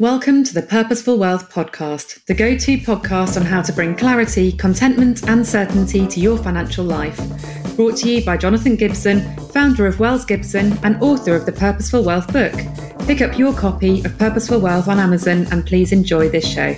Welcome to the Purposeful Wealth Podcast, the go to podcast on how to bring clarity, contentment, and certainty to your financial life. Brought to you by Jonathan Gibson, founder of Wells Gibson and author of the Purposeful Wealth book. Pick up your copy of Purposeful Wealth on Amazon and please enjoy this show.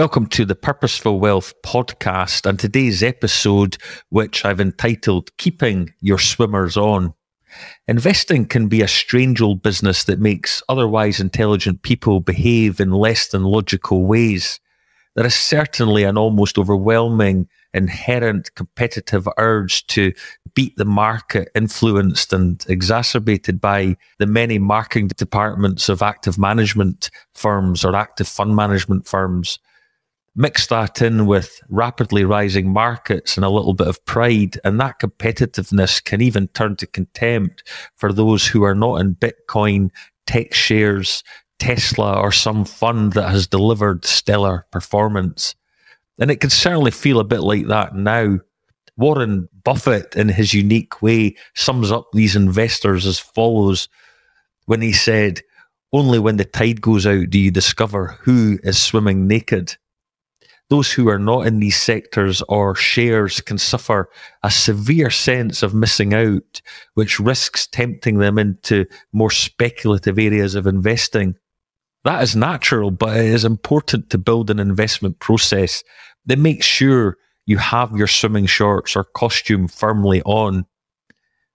Welcome to the Purposeful Wealth podcast and today's episode, which I've entitled Keeping Your Swimmers On. Investing can be a strange old business that makes otherwise intelligent people behave in less than logical ways. There is certainly an almost overwhelming inherent competitive urge to beat the market, influenced and exacerbated by the many marketing departments of active management firms or active fund management firms mix that in with rapidly rising markets and a little bit of pride, and that competitiveness can even turn to contempt for those who are not in Bitcoin, tech shares, Tesla, or some fund that has delivered stellar performance. And it can certainly feel a bit like that now. Warren Buffett, in his unique way, sums up these investors as follows when he said, Only when the tide goes out do you discover who is swimming naked those who are not in these sectors or shares can suffer a severe sense of missing out, which risks tempting them into more speculative areas of investing. That is natural, but it is important to build an investment process that makes sure you have your swimming shorts or costume firmly on.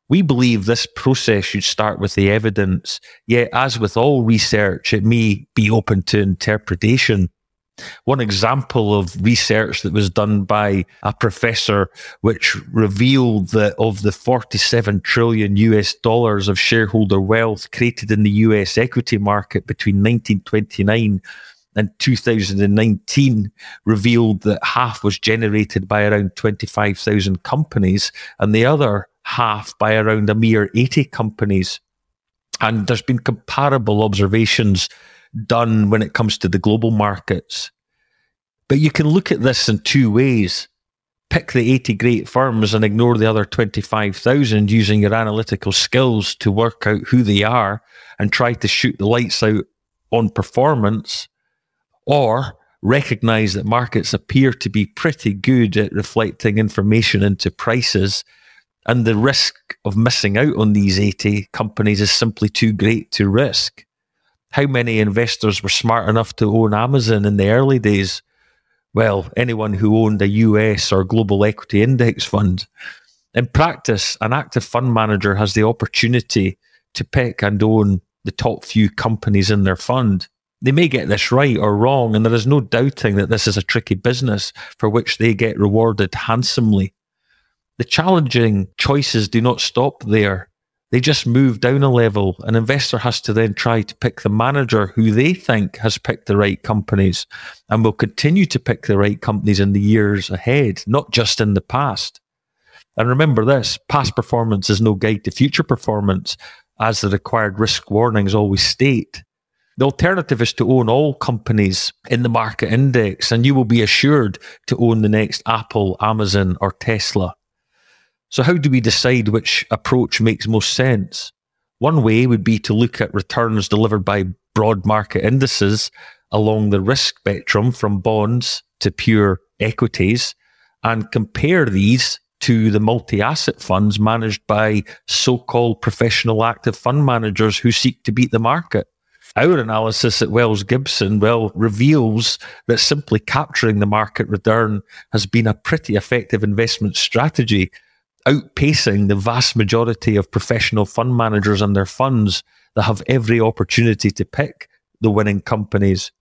We believe this process should start with the evidence, yet, as with all research, it may be open to interpretation. One example of research that was done by a professor, which revealed that of the 47 trillion US dollars of shareholder wealth created in the US equity market between 1929 and 2019 revealed that half was generated by around 25,000 companies and the other half by around a mere 80 companies. And there's been comparable observations done when it comes to the global markets. But you can look at this in two ways. Pick the 80 great firms and ignore the other 25,000 using your analytical skills to work out who they are and try to shoot the lights out on performance. Or recognize that markets appear to be pretty good at reflecting information into prices and the risk of missing out on these 80 companies is simply too great to risk how many investors were smart enough to own Amazon in the early days? Well, anyone who owned a US or global equity index fund. In practice, an active fund manager has the opportunity to pick and own the top few companies in their fund. They may get this right or wrong, and there is no doubting that this is a tricky business for which they get rewarded handsomely. The challenging choices do not stop there. They just move down a level. An investor has to then try to pick the manager who they think has picked the right companies and will continue to pick the right companies in the years ahead, not just in the past. And remember this past performance is no guide to future performance, as the required risk warnings always state. The alternative is to own all companies in the market index, and you will be assured to own the next Apple, Amazon, or Tesla. So, how do we decide which approach makes most sense? One way would be to look at returns delivered by broad market indices along the risk spectrum from bonds to pure equities and compare these to the multi asset funds managed by so called professional active fund managers who seek to beat the market. Our analysis at Wells Gibson, well, reveals that simply capturing the market return has been a pretty effective investment strategy outpacing the vast majority of professional fund managers and their funds that have every opportunity to pick the winning companies.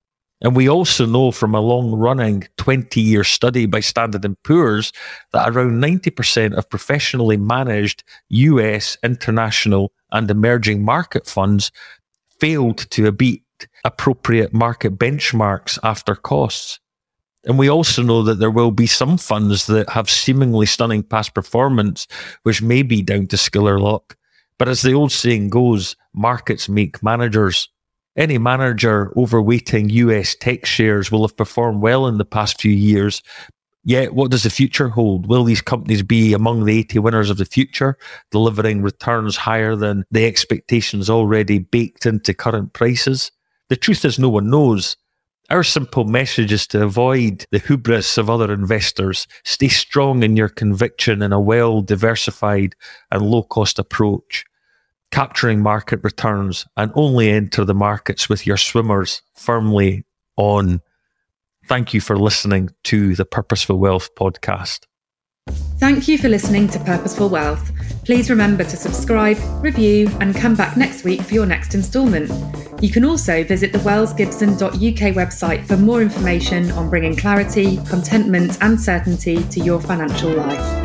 And we also know from a long running 20 year study by Standard & Poor's that around 90% of professionally managed US, international and emerging market funds failed to beat appropriate market benchmarks after costs. And we also know that there will be some funds that have seemingly stunning past performance, which may be down to skill or luck. But as the old saying goes, markets make managers. Any manager overweighting US tech shares will have performed well in the past few years, Yet, what does the future hold? Will these companies be among the 80 winners of the future, delivering returns higher than the expectations already baked into current prices? The truth is, no one knows. Our simple message is to avoid the hubris of other investors. Stay strong in your conviction in a well diversified and low cost approach, capturing market returns, and only enter the markets with your swimmers firmly on. Thank you for listening to the Purposeful Wealth podcast. Thank you for listening to Purposeful Wealth. Please remember to subscribe, review, and come back next week for your next instalment. You can also visit the wellsgibson.uk website for more information on bringing clarity, contentment, and certainty to your financial life.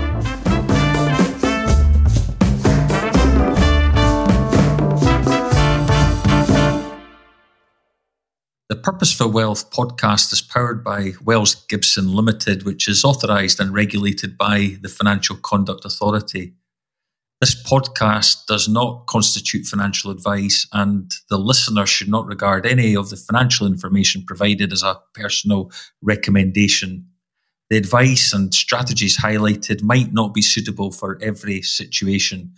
The Purposeful Wealth podcast is powered by Wells Gibson Limited, which is authorised and regulated by the Financial Conduct Authority. This podcast does not constitute financial advice, and the listener should not regard any of the financial information provided as a personal recommendation. The advice and strategies highlighted might not be suitable for every situation.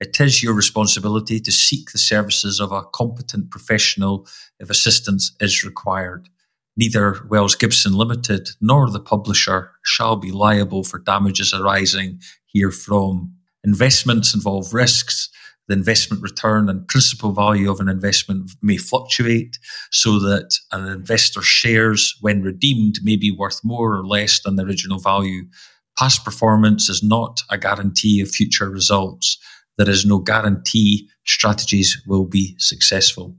It is your responsibility to seek the services of a competent professional if assistance is required. Neither Wells Gibson Limited nor the publisher shall be liable for damages arising herefrom. Investments involve risks. The investment return and principal value of an investment may fluctuate so that an investor's shares, when redeemed, may be worth more or less than the original value. Past performance is not a guarantee of future results there is no guarantee strategies will be successful.